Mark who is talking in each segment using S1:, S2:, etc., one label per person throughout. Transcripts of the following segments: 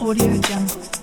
S1: Audio Jungle.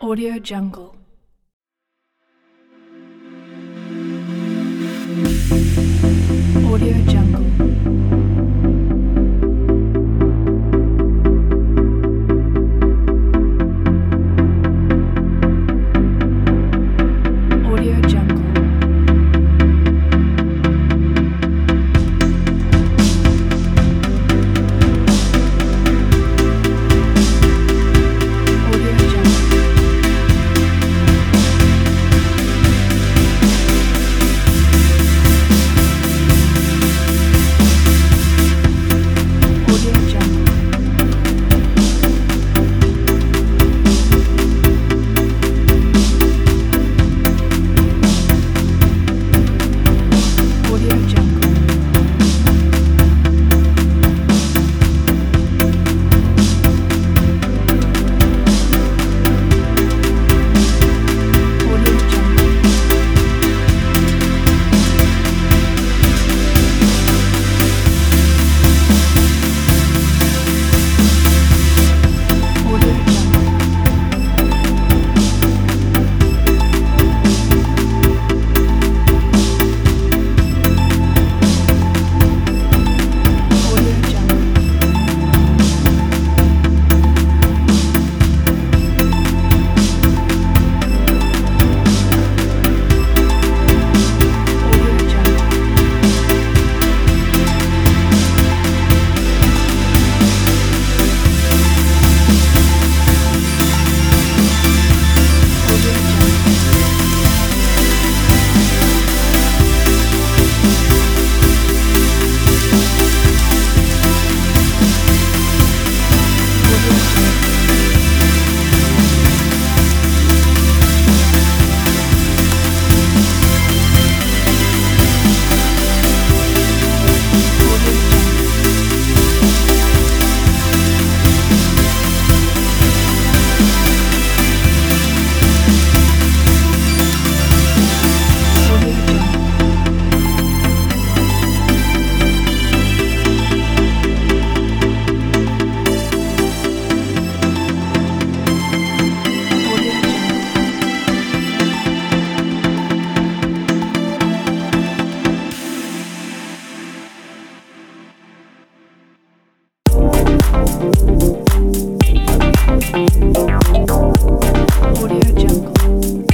S1: Audio Jungle. Audio Jungle.